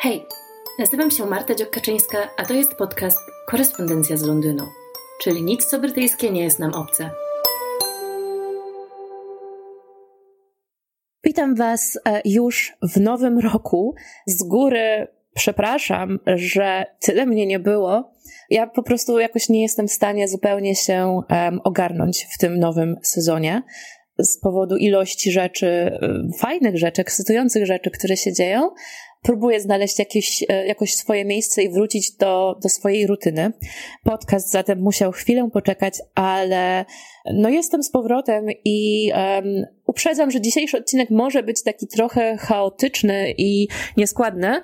Hej, nazywam się Marta Dziokaczyńska, a to jest podcast Korespondencja z Londynu, czyli nic co brytyjskie nie jest nam obce. Witam Was e, już w nowym roku. Z góry przepraszam, że tyle mnie nie było. Ja po prostu jakoś nie jestem w stanie zupełnie się ogarnąć w tym nowym sezonie z powodu ilości rzeczy, fajnych rzeczy, ekscytujących rzeczy, które się dzieją, próbuję znaleźć jakieś, e, jakoś swoje miejsce i wrócić do, do swojej rutyny. Podcast zatem musiał chwilę poczekać, ale no jestem z powrotem i um, uprzedzam, że dzisiejszy odcinek może być taki trochę chaotyczny i nieskładny.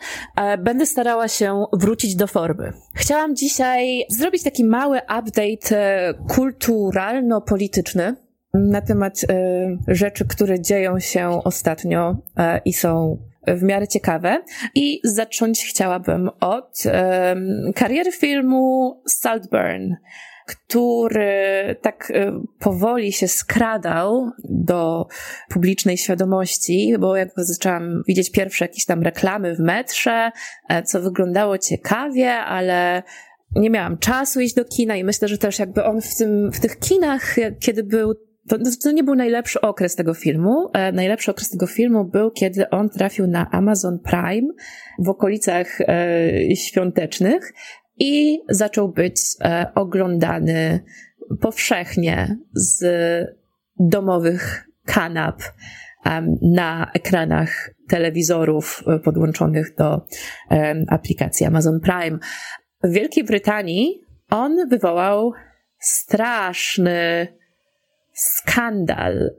Będę starała się wrócić do formy. Chciałam dzisiaj zrobić taki mały update e, kulturalno-polityczny na temat y, rzeczy, które dzieją się ostatnio y, i są w miarę ciekawe. I zacząć chciałabym od um, kariery filmu Saltburn, który tak powoli się skradał do publicznej świadomości, bo jak zaczęłam widzieć pierwsze jakieś tam reklamy w metrze, co wyglądało ciekawie, ale nie miałam czasu iść do kina i myślę, że też jakby on w, tym, w tych kinach, kiedy był to, to nie był najlepszy okres tego filmu. E, najlepszy okres tego filmu był, kiedy on trafił na Amazon Prime w okolicach e, świątecznych i zaczął być e, oglądany powszechnie z domowych kanap na ekranach telewizorów e, podłączonych do aplikacji Amazon Prime. W Wielkiej Brytanii on wywołał straszny skandal.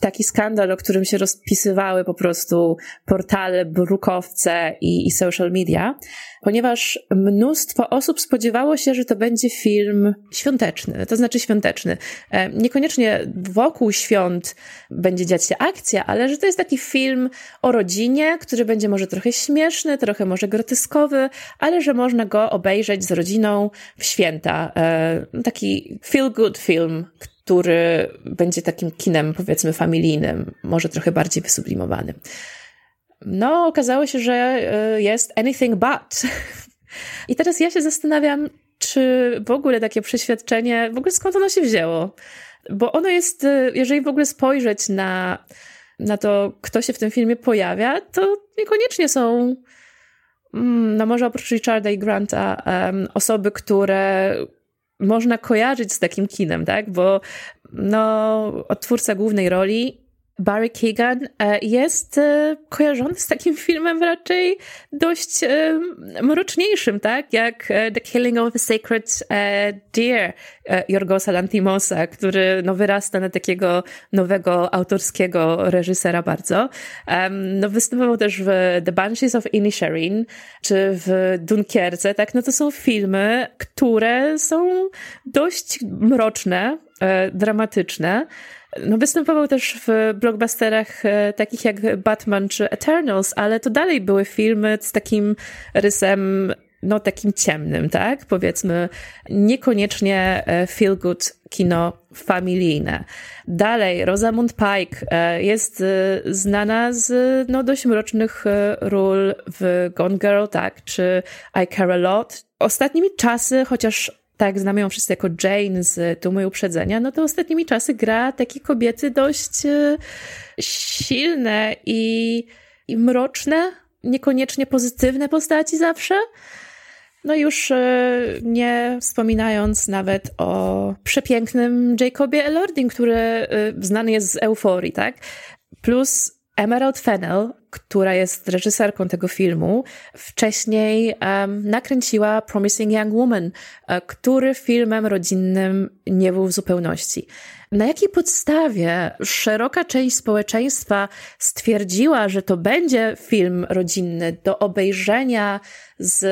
Taki skandal, o którym się rozpisywały po prostu portale, brukowce i, i social media, ponieważ mnóstwo osób spodziewało się, że to będzie film świąteczny, to znaczy świąteczny. E, niekoniecznie wokół świąt będzie dziać się akcja, ale że to jest taki film o rodzinie, który będzie może trochę śmieszny, trochę może groteskowy, ale że można go obejrzeć z rodziną w święta. E, taki feel good film, który będzie takim kinem, powiedzmy, familijnym, może trochę bardziej wysublimowanym. No, okazało się, że e, jest anything but. I teraz ja się zastanawiam, czy w ogóle takie przeświadczenie, w ogóle skąd ono się wzięło? Bo ono jest, e, jeżeli w ogóle spojrzeć na, na to, kto się w tym filmie pojawia, to niekoniecznie są, mm, no może oprócz Richarda i Granta, um, osoby, które można kojarzyć z takim kinem, tak? Bo no, odtwórca głównej roli Barry Keegan e, jest e, kojarzony z takim filmem raczej dość e, mroczniejszym, tak? Jak The Killing of a Sacred Deer Jorgosa Lantimosa, który no, wyrasta na takiego nowego autorskiego reżysera bardzo. No, występował też w The Banshees of Inisherin, czy w Dunkierce, tak? No to są filmy, które są dość mroczne, dramatyczne, no, występował też w blockbusterach e, takich jak Batman czy Eternals, ale to dalej były filmy z takim rysem no takim ciemnym, tak? Powiedzmy, niekoniecznie e, feel good kino familijne. Dalej, Rosamund Pike e, jest znana z no, dość mrocznych ról w Gone Girl, tak? Czy I Care a Lot. Ostatnimi czasy, chociaż tak, znamy ją wszyscy jako Jane z Tumy Uprzedzenia, no to ostatnimi czasy gra takie kobiety dość e, silne i, i mroczne, niekoniecznie pozytywne postaci zawsze. No już e, nie wspominając nawet o przepięknym Jacobie Elording, który e, znany jest z euforii, tak? Plus Emerald Fennell, która jest reżyserką tego filmu, wcześniej um, nakręciła Promising Young Woman, e, który filmem rodzinnym nie był w zupełności. Na jakiej podstawie szeroka część społeczeństwa stwierdziła, że to będzie film rodzinny do obejrzenia z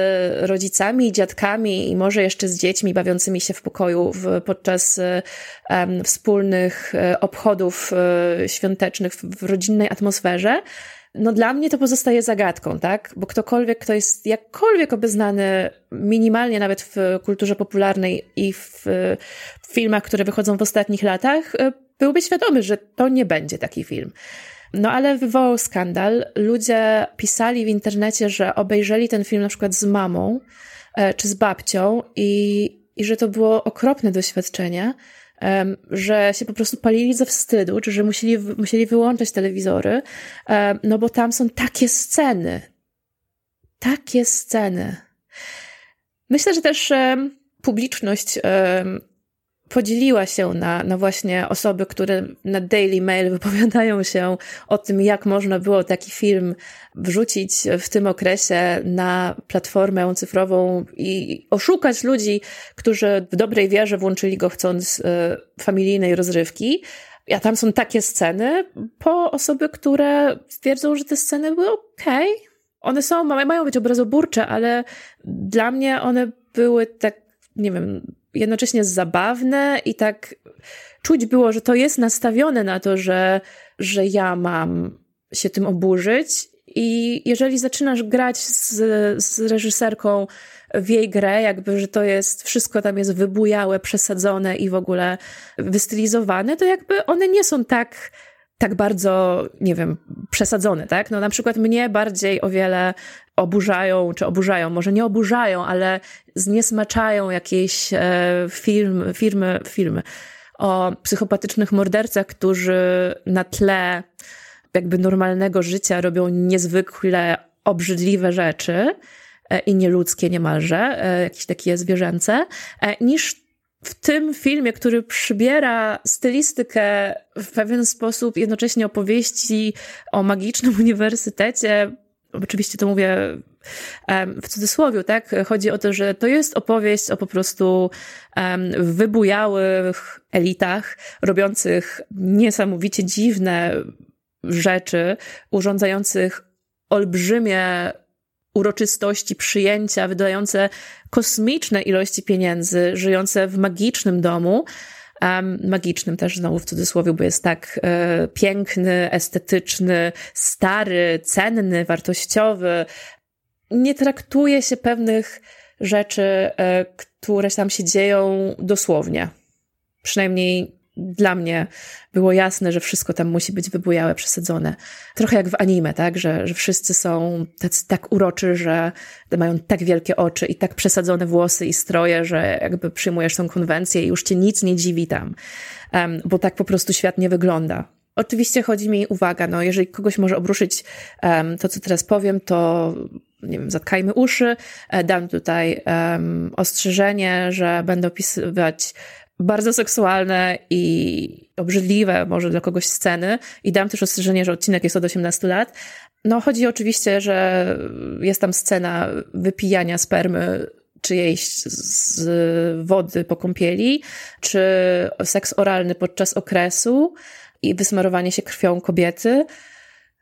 rodzicami dziadkami i może jeszcze z dziećmi bawiącymi się w pokoju w, podczas um, wspólnych e, obchodów świątecznych w, w rodzinnej atmosferze? No dla mnie to pozostaje zagadką, tak? Bo ktokolwiek, kto jest jakkolwiek obeznany minimalnie nawet w kulturze popularnej i w, filmach, które wychodzą w ostatnich latach, e, byłby świadomy, że to nie będzie taki film. No ale wywołał skandal. Ludzie pisali w internecie, że obejrzeli ten film na przykład z mamą e, czy z babcią i, i że to było okropne doświadczenie, że się po prostu palili ze wstydu, czy że musieli, musieli wyłączać telewizory, no bo tam są takie sceny. Takie sceny. Myślę, że też publiczność podzieliła się na, na właśnie osoby, które na Daily Mail wypowiadają się o tym, jak można było taki film wrzucić w tym okresie na platformę cyfrową i oszukać ludzi, którzy w dobrej wierze włączyli go chcąc y, familijnej rozrywki. A tam są takie sceny, po osoby, które twierdzą, że te sceny były okej. Okay. One są, mają być obrazoburcze, ale dla mnie one były tak, nie wiem, jednocześnie zabawne i tak czuć było, że to jest nastawione na to, że, że ja mam się tym oburzyć. I jeżeli zaczynasz grać z, z reżyserką w jej grę, jakby, że to jest, wszystko tam jest wybujałe, przesadzone i w ogóle wystylizowane, to jakby one nie są tak tak bardzo, nie wiem, przesadzone, tak? No na przykład mnie bardziej o wiele oburzają, czy oburzają, może nie oburzają, ale zniesmaczają jakieś e, film, firmy, filmy o psychopatycznych mordercach, którzy na tle jakby normalnego życia robią niezwykle obrzydliwe rzeczy e, i nieludzkie niemalże, e, jakieś takie zwierzęce, niż w tym filmie, który przybiera stylistykę w pewien sposób, jednocześnie opowieści o magicznym uniwersytecie, oczywiście to mówię w cudzysłowie, tak? Chodzi o to, że to jest opowieść o po prostu wybujałych elitach, robiących niesamowicie dziwne rzeczy, urządzających olbrzymie uroczystości przyjęcia, wydające kosmiczne ilości pieniędzy, żyjące w magicznym domu, um, magicznym też znowu w cudzysłowie, bo jest tak e, piękny, estetyczny, stary, cenny, wartościowy. Nie traktuje się pewnych rzeczy, e, które tam się dzieją dosłownie. Przynajmniej dla mnie było jasne, że wszystko tam musi być wybujałe, przesadzone. Trochę jak w anime, tak? Że, że wszyscy są tacy, tak uroczy, że mają tak wielkie oczy i tak przesadzone włosy i stroje, że jakby przyjmujesz tą konwencję i już cię nic nie dziwi tam, um, bo tak po prostu świat nie wygląda. Oczywiście chodzi mi, uwaga, no jeżeli kogoś może obruszyć um, to, co teraz powiem, to nie wiem, zatkajmy uszy. E, dam tutaj um, ostrzeżenie, że będę opisywać bardzo seksualne i obrzydliwe może dla kogoś sceny i dam też ostrzeżenie, że odcinek jest od 18 lat. No chodzi oczywiście, że jest tam scena wypijania spermy czyjejś z wody po kąpieli, czy seks oralny podczas okresu i wysmarowanie się krwią kobiety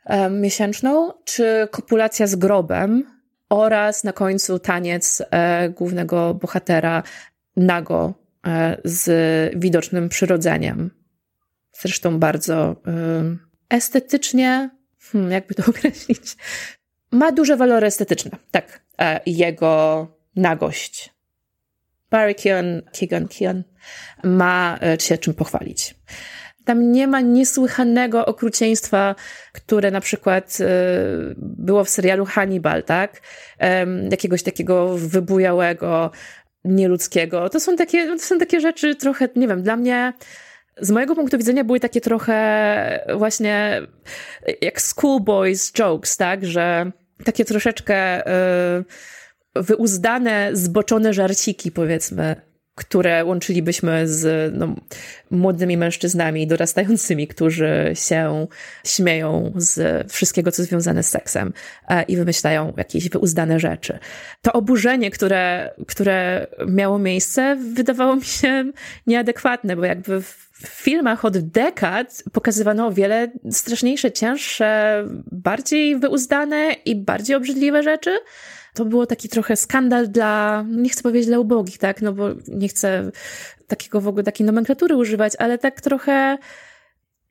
um, miesięczną, czy kopulacja z grobem oraz na końcu taniec e, głównego bohatera nago E, z widocznym przyrodzeniem. Zresztą bardzo estetycznie, hmm, jakby to określić, ma duże walory estetyczne. Tak, e, jego nagość. Barry Keon, Keegan Keon ma e, się czym pochwalić. Tam nie ma niesłychanego okrucieństwa, które na przykład było w serialu Hannibal, tak? Jakiegoś takiego wybujałego, nieludzkiego. To są takie, to są takie rzeczy trochę, nie wiem, dla mnie z mojego punktu widzenia były takie trochę właśnie jak schoolboys jokes, tak, że takie troszeczkę y, wyuzdane, zboczone żarciki, powiedzmy, które łączylibyśmy z no, młodymi mężczyznami dorastającymi, którzy się śmieją z wszystkiego, co związane z seksem e, i wymyślają jakieś wyuzdane rzeczy. To oburzenie, które, które miało miejsce, wydawało mi się nieadekwatne, bo jakby w filmach od dekad pokazywano o wiele straszniejsze, cięższe, bardziej wyuzdane i bardziej obrzydliwe rzeczy to było taki trochę skandal dla, nie chcę powiedzieć dla ubogich, tak, no bo nie chcę takiego w ogóle takiej nomenklatury używać, ale tak trochę,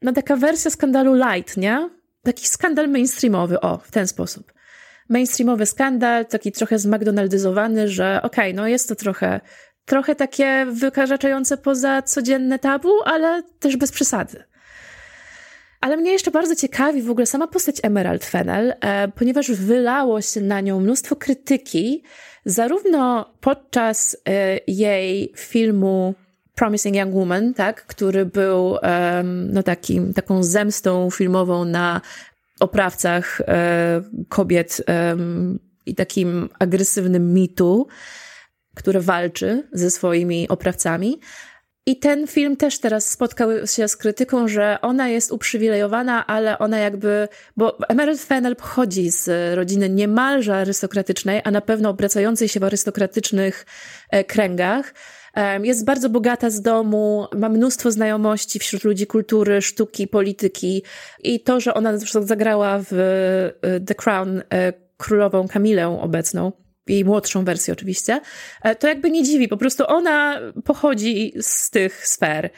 no taka wersja skandalu light, nie? Taki skandal mainstreamowy, o, w ten sposób. Mainstreamowy skandal, taki trochę zmcdonaldyzowany, że okej, okay, no jest to trochę, trochę takie wykraczaczące poza codzienne tabu, ale też bez przesady. Ale mnie jeszcze bardzo ciekawi w ogóle sama postać Emerald Fennel, e, ponieważ wylało się na nią mnóstwo krytyki, zarówno podczas e, jej filmu Promising Young Woman, tak, który był no takim, taką zemstą filmową na oprawcach e, kobiet i takim agresywnym mitu, które walczy ze swoimi oprawcami. I ten film też teraz spotkał się z krytyką, że ona jest uprzywilejowana, ale ona jakby, bo Emerald Fennel pochodzi z rodziny niemalże arystokratycznej, a na pewno obracającej się w arystokratycznych e, kręgach. Jest bardzo bogata z domu, ma mnóstwo znajomości wśród ludzi kultury, sztuki, polityki i to, że ona zresztą zagrała w e, The Crown e, królową Kamilę obecną, jej młodszą wersję oczywiście, e, to jakby nie dziwi, po prostu ona pochodzi z tych sfer.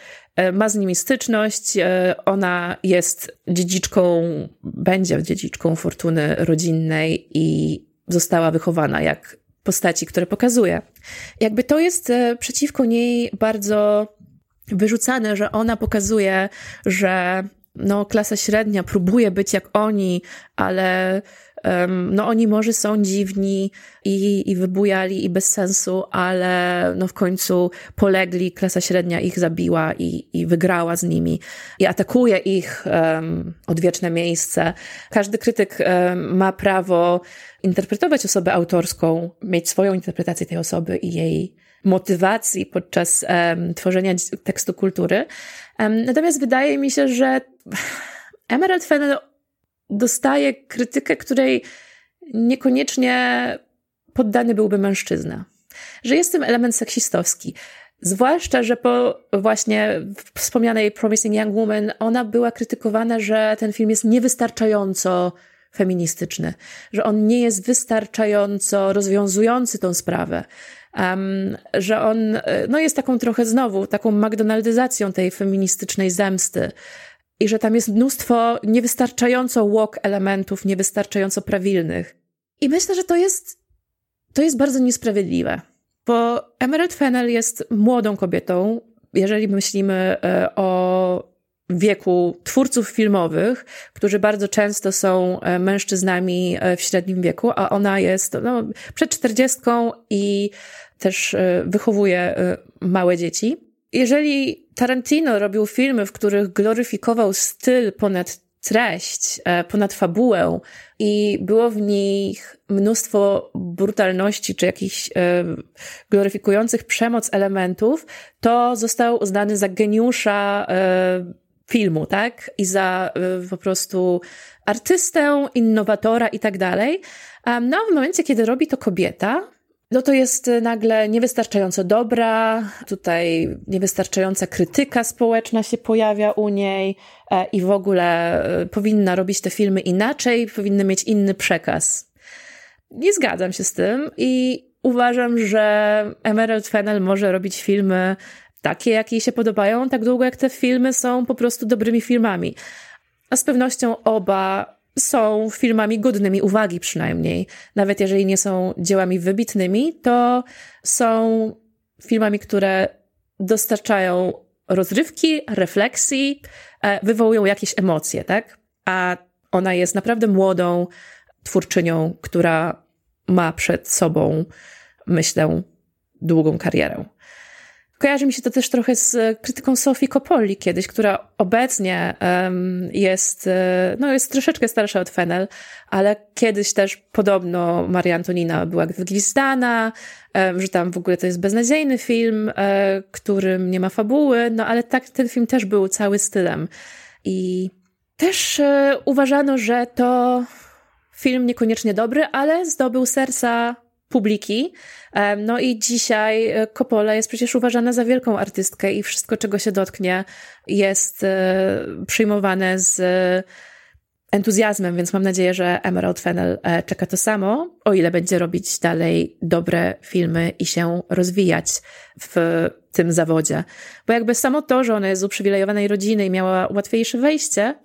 Ma z nimi styczność, ona jest dziedziczką, będzie dziedziczką fortuny rodzinnej i została wychowana jak postaci, które pokazuje. Jakby to jest e, przeciwko niej bardzo wyrzucane, że ona pokazuje, że no, klasa średnia próbuje być jak oni, ale no oni może są dziwni i, i wybujali i bez sensu, ale no w końcu polegli, klasa średnia ich zabiła i, i wygrała z nimi i atakuje ich um, odwieczne miejsce. Każdy krytyk um, ma prawo interpretować osobę autorską, mieć swoją interpretację tej osoby i jej motywacji podczas um, tworzenia tekstu kultury. natomiast wydaje mi się, że Emerald Fennel dostaje krytykę, której niekoniecznie poddany byłby mężczyzna. Że jest tym element seksistowski. Zwłaszcza, że po właśnie wspomnianej Promising Young Woman ona była krytykowana, że ten film jest niewystarczająco feministyczny, że on nie jest wystarczająco rozwiązujący tą sprawę, um, że on no, jest taką trochę znowu, taką McDonaldyzacją tej feministycznej zemsty, i że tam jest mnóstwo niewystarczająco walk elementów, niewystarczająco prawilnych. I myślę, że to jest, to jest bardzo niesprawiedliwe, bo Emerald Fennel jest młodą kobietą. Jeżeli myślimy e, o wieku twórców filmowych, którzy bardzo często są e, mężczyznami e, w średnim wieku, a ona jest no, przed czterdziestką i też wychowuje małe dzieci. Jeżeli Tarantino robił filmy, w których gloryfikował styl ponad treść, e, ponad fabułę i było w nich mnóstwo brutalności czy jakichś e, gloryfikujących przemoc elementów, to został uznany za geniusza e, filmu, tak? I za po prostu artystę, innowatora i tak dalej. No, w momencie, kiedy robi to kobieta, no to jest y, nagle niewystarczająco dobra, tutaj niewystarczająca krytyka społeczna się pojawia u niej e, i w ogóle y, powinna robić te filmy inaczej, powinny mieć inny przekaz. Nie zgadzam się z tym i uważam, że Emerald Fennel może robić filmy takie, jakie jej się podobają, tak długo jak te filmy są po prostu dobrymi filmami. A z pewnością oba są filmami godnymi uwagi przynajmniej. Nawet jeżeli nie są dziełami wybitnymi, to są filmami, które dostarczają rozrywki, refleksji, e, wywołują jakieś emocje, tak? A ona jest naprawdę młodą twórczynią, która ma przed sobą, myślę, długą karierę. Kojarzy mi się to też trochę z krytyką Sofii Coppoli kiedyś, która obecnie um, jest, e, no jest troszeczkę starsza od Fennel, ale kiedyś też podobno Maria Antonina była wygwizdana, um, że tam w ogóle to jest beznadziejny film, um, którym nie ma fabuły, no ale tak ten film też był cały stylem. I też uważano, że to film niekoniecznie dobry, ale zdobył serca publiki. No i dzisiaj e, Coppola jest przecież uważana za wielką artystkę i wszystko, czego się dotknie, jest e, przyjmowane z entuzjazmem, więc mam nadzieję, że Emerald Fennel e, czeka to samo, o ile będzie robić dalej dobre filmy i się rozwijać w tym zawodzie. Bo jakby samo to, że ona jest z uprzywilejowanej rodziny i miała łatwiejsze wejście,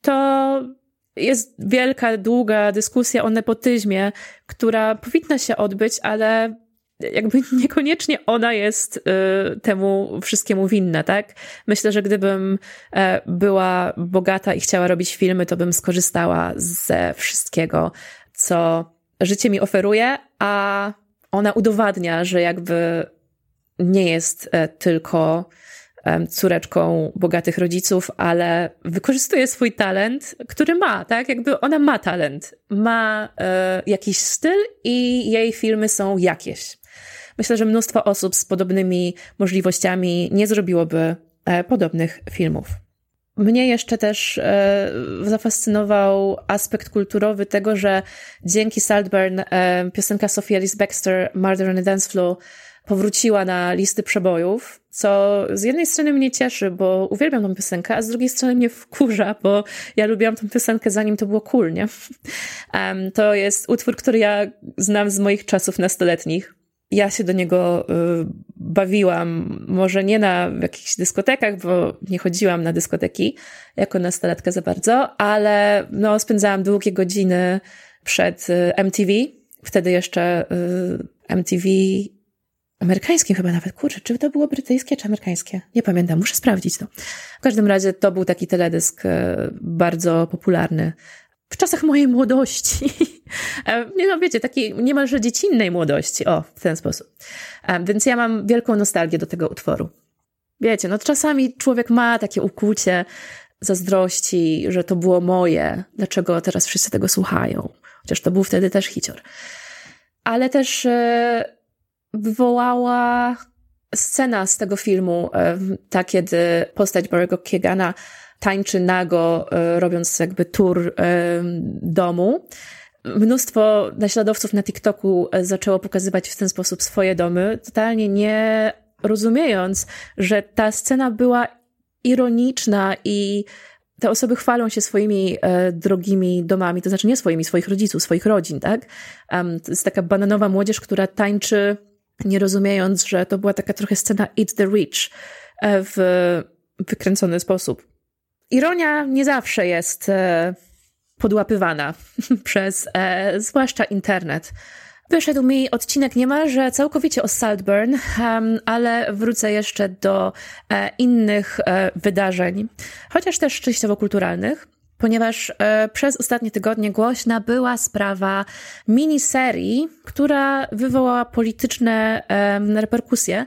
to jest wielka, długa dyskusja o nepotyzmie, która powinna się odbyć, ale jakby niekoniecznie ona jest y, temu wszystkiemu winna, tak? Myślę, że gdybym e, była bogata i chciała robić filmy, to bym skorzystała ze wszystkiego, co życie mi oferuje, a ona udowadnia, że jakby nie jest e, tylko córeczką bogatych rodziców, ale wykorzystuje swój talent, który ma, tak? Jakby ona ma talent, ma e, jakiś styl i jej filmy są jakieś. Myślę, że mnóstwo osób z podobnymi możliwościami nie zrobiłoby e, podobnych filmów. Mnie jeszcze też e, zafascynował aspekt kulturowy tego, że dzięki Saltburn e, piosenka Sophie Alice Baxter Murder on the Dance Floor powróciła na listy przebojów, co z jednej strony mnie cieszy, bo uwielbiam tą piosenkę, a z drugiej strony mnie wkurza, bo ja lubiłam tą piosenkę zanim to było cool, nie? Um, to jest utwór, który ja znam z moich czasów nastoletnich. Ja się do niego y, bawiłam, może nie na jakichś dyskotekach, bo nie chodziłam na dyskoteki jako nastolatka za bardzo, ale no, spędzałam długie godziny przed y, MTV. Wtedy jeszcze y, MTV amerykańskim chyba nawet. Kurczę, czy to było brytyjskie, czy amerykańskie? Nie pamiętam, muszę sprawdzić to. W każdym razie to był taki teledysk e, bardzo popularny w czasach mojej młodości. E, nie no, wiecie, takiej niemalże dziecinnej młodości. O, w ten sposób. E, więc ja mam wielką nostalgię do tego utworu. Wiecie, no czasami człowiek ma takie ukłucie zazdrości, że to było moje. Dlaczego teraz wszyscy tego słuchają? Chociaż to był wtedy też hicior. Ale też wywołała scena z tego filmu, e, ta kiedy postać Barry'ego Kiegana tańczy nago, e, robiąc jakby tour e, domu. Mnóstwo naśladowców na TikToku zaczęło pokazywać w ten sposób swoje domy, totalnie nie rozumiejąc, że ta scena była ironiczna i te osoby chwalą się swoimi e, drogimi domami, to znaczy nie swoimi, swoich rodziców, swoich rodzin, tak? Um, to jest taka bananowa młodzież, która tańczy nie rozumiejąc, że to była taka trochę scena Eat the Rich e, w wykręcony sposób. Ironia nie zawsze jest e, podłapywana przez e, zwłaszcza internet. Wyszedł mi odcinek niemalże całkowicie o Saltburn, ale wrócę jeszcze do innych wydarzeń, chociaż też częściowo kulturalnych ponieważ e, przez ostatnie tygodnie głośna była sprawa miniserii, która wywołała polityczne reperkusje.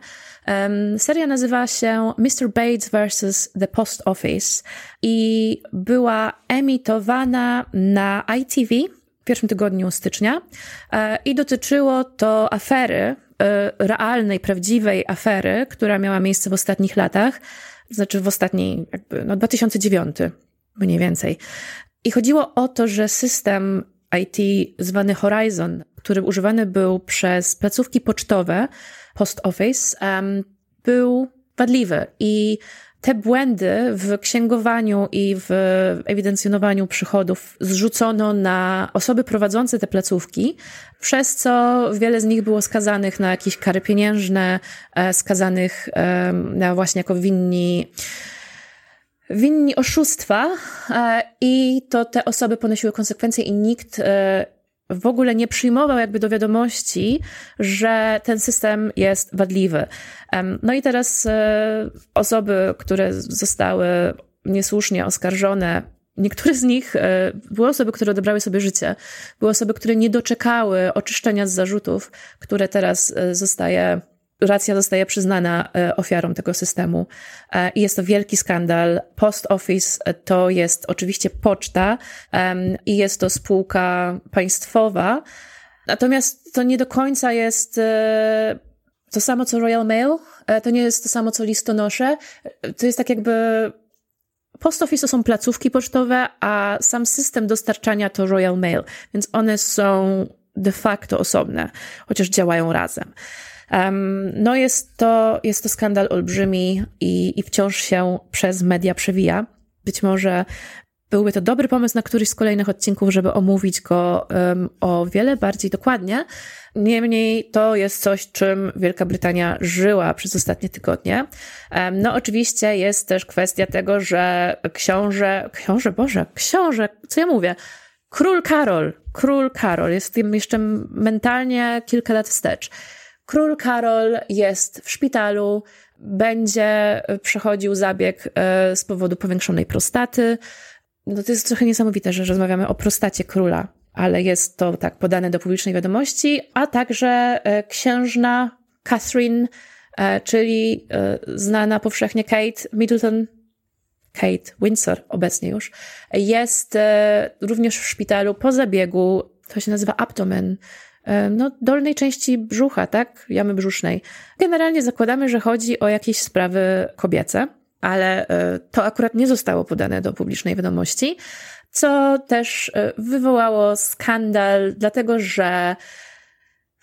Seria nazywa się Mr. Bates vs. The Post Office i była emitowana na ITV w pierwszym tygodniu stycznia e, i dotyczyło to afery, e, realnej, prawdziwej afery, która miała miejsce w ostatnich latach, znaczy w ostatniej, jakby, no 2009 mniej więcej. I chodziło o to, że system IT zwany Horizon, który używany był przez placówki pocztowe, Post Office, um, był wadliwy i te błędy w księgowaniu i w ewidencjonowaniu przychodów zrzucono na osoby prowadzące te placówki, przez co wiele z nich było skazanych na jakieś kary pieniężne, e, skazanych na właśnie jako winni winni oszustwa e, i to te osoby ponosiły konsekwencje i nikt e, w ogóle nie przyjmował jakby do wiadomości, że ten system jest wadliwy. No i teraz e, osoby, które zostały niesłusznie oskarżone, niektóre z nich były osoby, które odebrały sobie życie, były osoby, które nie doczekały oczyszczenia z zarzutów, które teraz zostaje racja zostaje przyznana e, ofiarom tego systemu. E, I jest to wielki skandal. Post Office e, to jest oczywiście poczta i jest to spółka państwowa. Natomiast to nie do końca jest to samo co Royal Mail, to nie jest to samo co listonosze. To jest tak jakby Post Office to są placówki pocztowe, a sam system dostarczania to Royal Mail, więc one są de facto osobne, chociaż działają razem. No jest to, jest to skandal olbrzymi i, i wciąż się przez media przewija. Być może byłby to dobry pomysł na któryś z kolejnych odcinków, żeby omówić go um, o wiele bardziej dokładnie. Niemniej to jest coś, czym Wielka Brytania żyła przez ostatnie tygodnie. Um, no, oczywiście jest też kwestia tego, że książę, książę, Boże, książę, co ja mówię? Król Karol, król Karol, jest tym jeszcze mentalnie kilka lat wstecz Król Karol jest w szpitalu, będzie przechodził zabieg e, z powodu powiększonej prostaty. No to jest trochę niesamowite, że rozmawiamy o prostacie króla, ale jest to tak podane do publicznej wiadomości, a także e, księżna Catherine, e, czyli znana powszechnie Kate Middleton, Kate Windsor obecnie już, jest również w szpitalu po zabiegu, to się nazywa abdomen, no, dolnej części brzucha, tak? Jamy brzusznej. Generalnie zakładamy, że chodzi o jakieś sprawy kobiece, ale e, to akurat nie zostało podane do publicznej wiadomości, co też e, wywołało skandal, dlatego że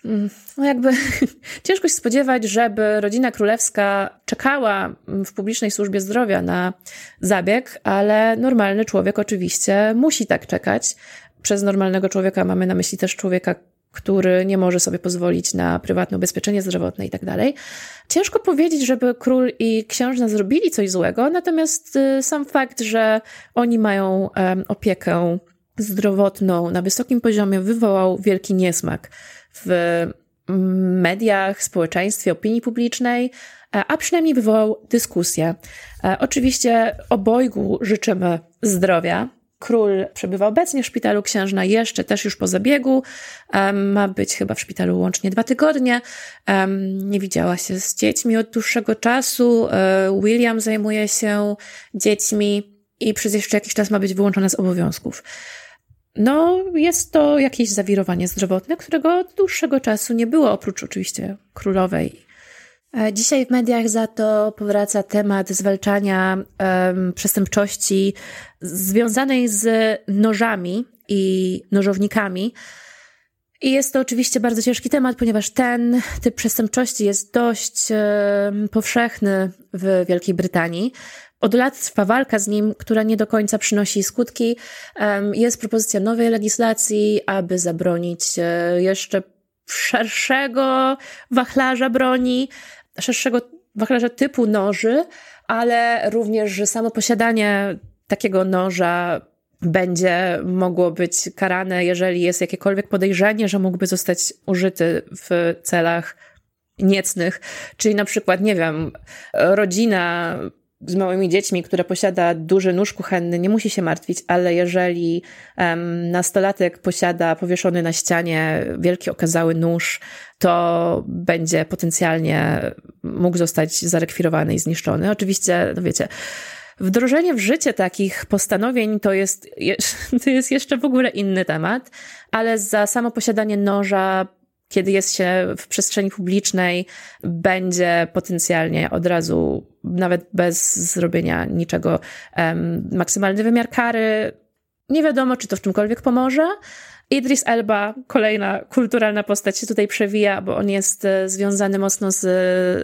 mm, no jakby ciężko się spodziewać, żeby rodzina królewska czekała w publicznej służbie zdrowia na zabieg, ale normalny człowiek oczywiście musi tak czekać. Przez normalnego człowieka mamy na myśli też człowieka, który nie może sobie pozwolić na prywatne ubezpieczenie zdrowotne i tak dalej. Ciężko powiedzieć, żeby król i księżna zrobili coś złego, natomiast y, sam fakt, że oni mają opiekę zdrowotną na wysokim poziomie wywołał wielki niesmak w mediach, społeczeństwie, opinii publicznej, e, a przynajmniej wywołał dyskusję. E, oczywiście obojgu życzymy zdrowia, Król przebywa obecnie w szpitalu, księżna jeszcze, też już po zabiegu. Ma być chyba w szpitalu łącznie dwa tygodnie. Nie widziała się z dziećmi od dłuższego czasu. Um, William zajmuje się dziećmi i przez jeszcze jakiś czas ma być wyłączona z obowiązków. No, jest to jakieś zawirowanie zdrowotne, którego od dłuższego czasu nie było, oprócz oczywiście królowej E, dzisiaj w mediach za to powraca temat zwalczania um, przestępczości związanej z nożami i nożownikami. I jest to oczywiście bardzo ciężki temat, ponieważ ten typ przestępczości jest dość um, powszechny w Wielkiej Brytanii. Od lat trwa walka z nim, która nie do końca przynosi skutki. Um, jest propozycja nowej legislacji, aby zabronić e, jeszcze szerszego wachlarza broni, szerszego wachlarza typu noży, ale również, że samo posiadanie takiego noża będzie mogło być karane, jeżeli jest jakiekolwiek podejrzenie, że mógłby zostać użyty w celach niecnych, czyli na przykład, nie wiem, rodzina z małymi dziećmi, która posiada duży nóż kuchenny, nie musi się martwić, ale jeżeli um, nastolatek posiada powieszony na ścianie wielki okazały nóż, to będzie potencjalnie mógł zostać zarekwirowany i zniszczony. Oczywiście, no wiecie, Wdrożenie w życie takich postanowień to jest, to jest jeszcze w ogóle inny temat, ale za samo posiadanie noża kiedy jest się w przestrzeni publicznej, będzie potencjalnie od razu, nawet bez zrobienia niczego, maksymalny wymiar kary. Nie wiadomo, czy to w czymkolwiek pomoże. Idris Elba, kolejna kulturalna postać się tutaj przewija, bo on jest e, związany mocno z,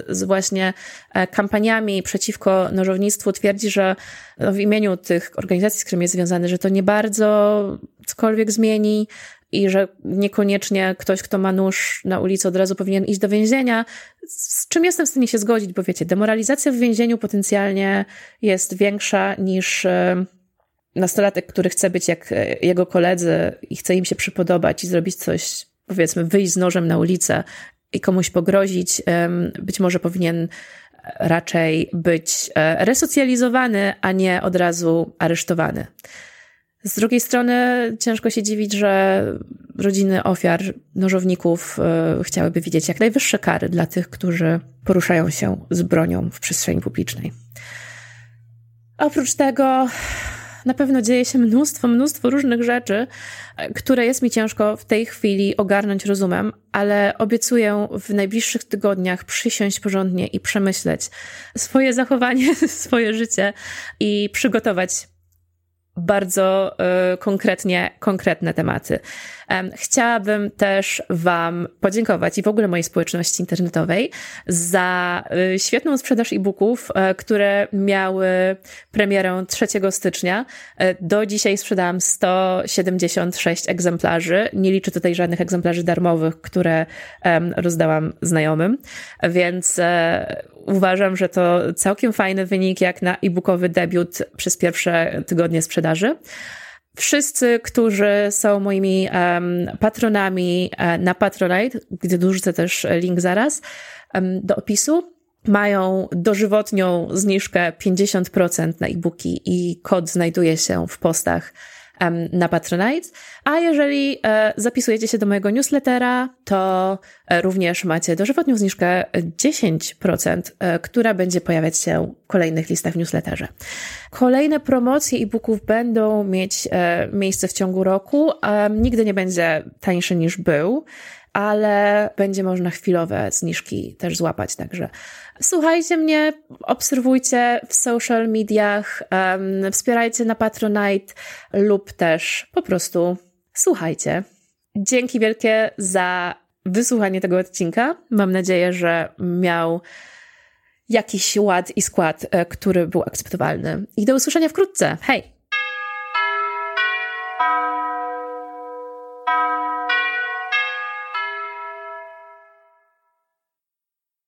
z właśnie e, kampaniami przeciwko nożownictwu. Twierdzi, że no, w imieniu tych organizacji, z którymi jest związany, że to nie bardzo cokolwiek zmieni, i że niekoniecznie ktoś, kto ma nóż na ulicy, od razu powinien iść do więzienia. Z czym jestem w stanie się zgodzić, bo wiecie, demoralizacja w więzieniu potencjalnie jest większa niż e, nastolatek, który chce być jak e, jego koledzy i chce im się przypodobać i zrobić coś, powiedzmy, wyjść z nożem na ulicę i komuś pogrozić, być może powinien raczej być e, resocjalizowany, a nie od razu aresztowany. Z drugiej strony ciężko się dziwić, że rodziny ofiar nożowników e, chciałyby widzieć jak najwyższe kary dla tych, którzy poruszają się z bronią w przestrzeni publicznej. Oprócz tego na pewno dzieje się mnóstwo, mnóstwo różnych rzeczy, które jest mi ciężko w tej chwili ogarnąć rozumem, ale obiecuję w najbliższych tygodniach przysiąść porządnie i przemyśleć swoje zachowanie, swoje życie i przygotować bardzo y, konkretnie, konkretne tematy. Chciałabym też Wam podziękować i w ogóle mojej społeczności internetowej za y, świetną sprzedaż e-booków, e, które miały premierę 3 stycznia. E, do dzisiaj sprzedałam 176 egzemplarzy. Nie liczę tutaj żadnych egzemplarzy darmowych, które rozdałam znajomym, więc e, uważam, że to całkiem fajny wynik jak na e-bookowy debiut przez pierwsze tygodnie sprzedaży. Wszyscy, którzy są moimi patronami uh, na Patronite, gdzie dorzucę też link zaraz do opisu, mają dożywotnią zniżkę 50% na e-booki i kod znajduje się w postach na Patronite. A jeżeli e, zapisujecie się do mojego newslettera, to e, również macie dożywotnią zniżkę 10%, e, która będzie pojawiać się w kolejnych listach w newsletterze. Kolejne promocje e-booków będą mieć miejsce w ciągu roku. Nigdy nie będzie tańszy niż był ale będzie można chwilowe zniżki też złapać. Także słuchajcie mnie, obserwujcie w social mediach, um, wspierajcie na Patronite lub też po prostu słuchajcie. Dzięki wielkie za wysłuchanie tego odcinka. Mam nadzieję, że miał jakiś ład i skład, e, który był akceptowalny. I do usłyszenia wkrótce. Hej!